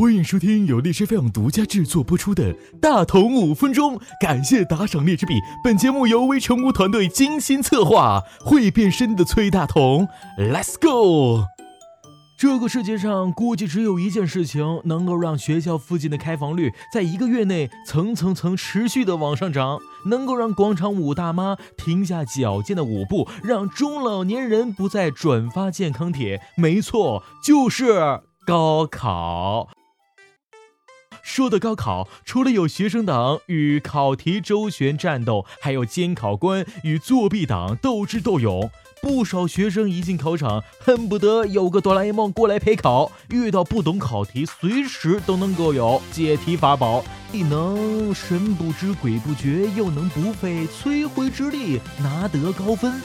欢迎收听由荔枝 FM 独家制作播出的《大同五分钟》，感谢打赏荔枝币。本节目由微成功团队精心策划，会变身的崔大同，Let's go！这个世界上估计只有一件事情能够让学校附近的开房率在一个月内层层层持续的往上涨，能够让广场舞大妈停下矫健的舞步，让中老年人不再转发健康帖。没错，就是高考。说的高考，除了有学生党与考题周旋战斗，还有监考官与作弊党斗智斗勇。不少学生一进考场，恨不得有个哆啦 A 梦过来陪考。遇到不懂考题，随时都能够有解题法宝，既能神不知鬼不觉，又能不费吹灰之力拿得高分。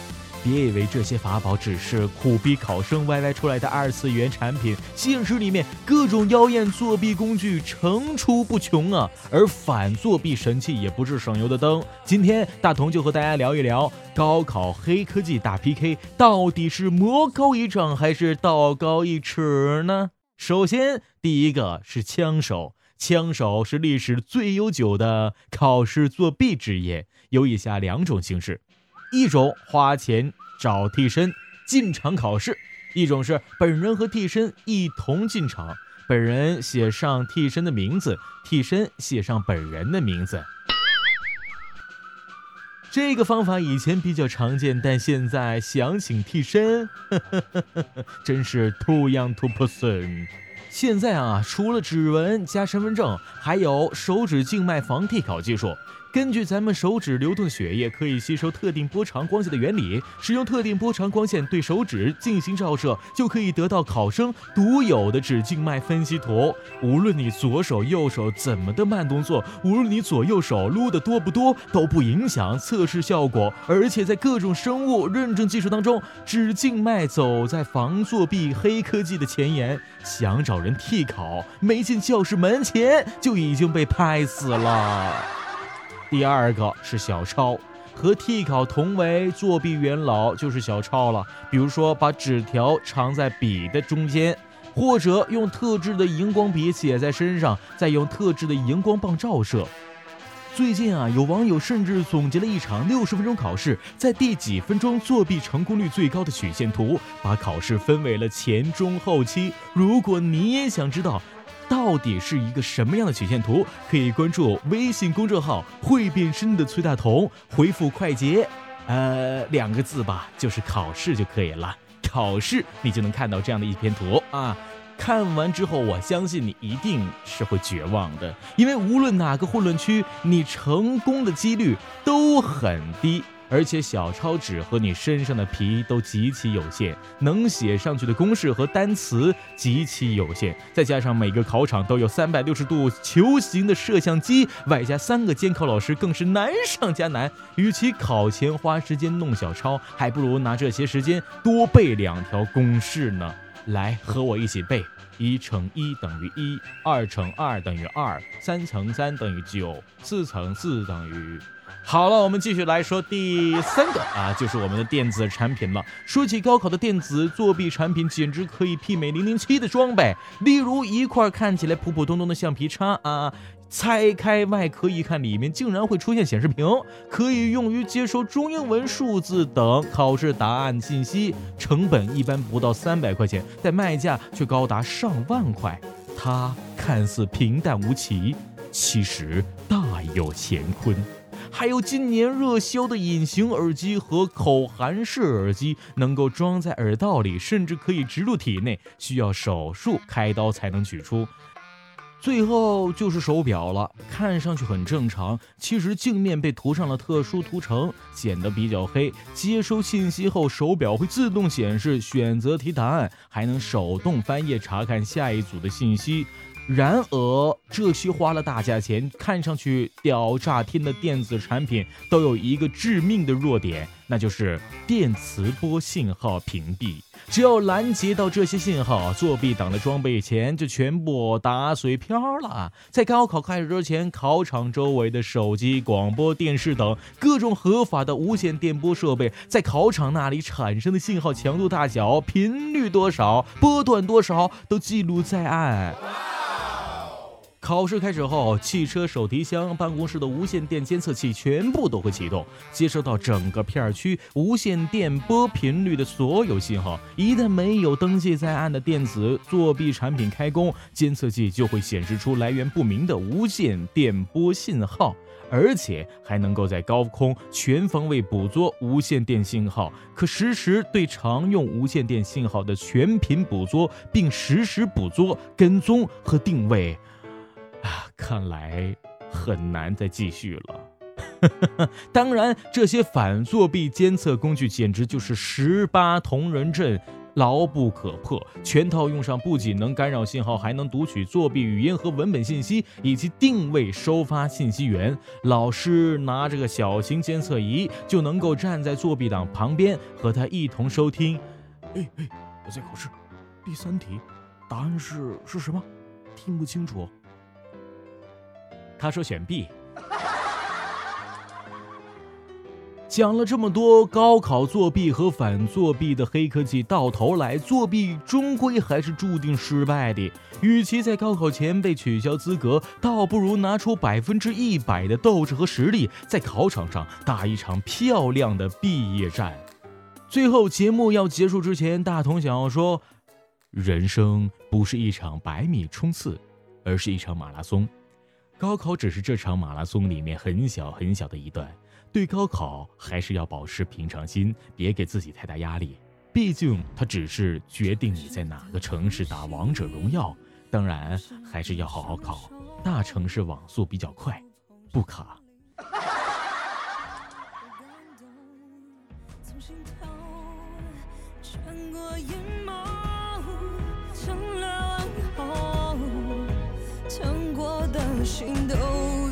别以为这些法宝只是苦逼考生 YY 出来的二次元产品，现实里面各种妖艳作弊工具层出不穷啊！而反作弊神器也不是省油的灯。今天大同就和大家聊一聊高考黑科技大 PK，到底是魔高一丈还是道高一尺呢？首先，第一个是枪手，枪手是历史最悠久的考试作弊职业，有以下两种形式。一种花钱找替身进场考试，一种是本人和替身一同进场，本人写上替身的名字，替身写上本人的名字。这个方法以前比较常见，但现在想请替身，真是 too young to person。现在啊，除了指纹加身份证，还有手指静脉防替考技术。根据咱们手指流动血液可以吸收特定波长光线的原理，使用特定波长光线对手指进行照射，就可以得到考生独有的指静脉分析图。无论你左手右手怎么的慢动作，无论你左右手撸的多不多，都不影响测试效果。而且在各种生物认证技术当中，指静脉走在防作弊黑科技的前沿。想找人替考，没进教室门前就已经被拍死了。第二个是小抄，和替考同为作弊元老就是小抄了。比如说，把纸条藏在笔的中间，或者用特制的荧光笔写在身上，再用特制的荧光棒照射。最近啊，有网友甚至总结了一场六十分钟考试，在第几分钟作弊成功率最高的曲线图，把考试分为了前中后期。如果你也想知道，到底是一个什么样的曲线图？可以关注微信公众号“会变身的崔大同”，回复“快捷”，呃，两个字吧，就是考试就可以了。考试你就能看到这样的一篇图啊！看完之后，我相信你一定是会绝望的，因为无论哪个混乱区，你成功的几率都很低。而且小抄纸和你身上的皮都极其有限，能写上去的公式和单词极其有限，再加上每个考场都有三百六十度球形的摄像机，外加三个监考老师，更是难上加难。与其考前花时间弄小抄，还不如拿这些时间多背两条公式呢。来，和我一起背：一乘一等于一，二乘二等于二，三乘三等于九，四乘四等于。好了，我们继续来说第三个啊，就是我们的电子产品了。说起高考的电子作弊产品，简直可以媲美零零七的装备。例如一块看起来普普通通的橡皮擦啊，拆开外壳一看，里面竟然会出现显示屏，可以用于接收中英文、数字等考试答案信息。成本一般不到三百块钱，但卖价却高达上上万块。它看似平淡无奇，其实大有乾坤。还有今年热销的隐形耳机和口含式耳机，能够装在耳道里，甚至可以植入体内，需要手术开刀才能取出。最后就是手表了，看上去很正常，其实镜面被涂上了特殊涂层，显得比较黑。接收信息后，手表会自动显示选择题答案，还能手动翻页查看下一组的信息。然而，这些花了大价钱、看上去屌炸天的电子产品，都有一个致命的弱点，那就是电磁波信号屏蔽。只要拦截到这些信号，作弊党的装备钱就全部打水漂了。在高考开始之前，考场周围的手机、广播电视等各种合法的无线电波设备，在考场那里产生的信号强度大小、频率多少、波段多少，都记录在案。考试开始后，汽车手提箱、办公室的无线电监测器全部都会启动，接收到整个片区无线电波频率的所有信号。一旦没有登记在案的电子作弊产品开工，监测器就会显示出来源不明的无线电波信号，而且还能够在高空全方位捕捉无线电信号，可实时对常用无线电信号的全频捕捉，并实时捕捉、跟踪和定位。啊，看来很难再继续了。当然，这些反作弊监测工具简直就是十八铜人阵，牢不可破。全套用上，不仅能干扰信号，还能读取作弊语音和文本信息，以及定位收发信息源。老师拿着个小型监测仪，就能够站在作弊党旁边，和他一同收听。哎哎，我在考试，第三题，答案是是什么？听不清楚。他说选 B。讲了这么多高考作弊和反作弊的黑科技，到头来作弊终归还是注定失败的。与其在高考前被取消资格，倒不如拿出百分之一百的斗志和实力，在考场上打一场漂亮的毕业战。最后，节目要结束之前，大同想要说：人生不是一场百米冲刺，而是一场马拉松。高考只是这场马拉松里面很小很小的一段，对高考还是要保持平常心，别给自己太大压力。毕竟它只是决定你在哪个城市打王者荣耀。当然，还是要好好考，大城市网速比较快，不卡。心都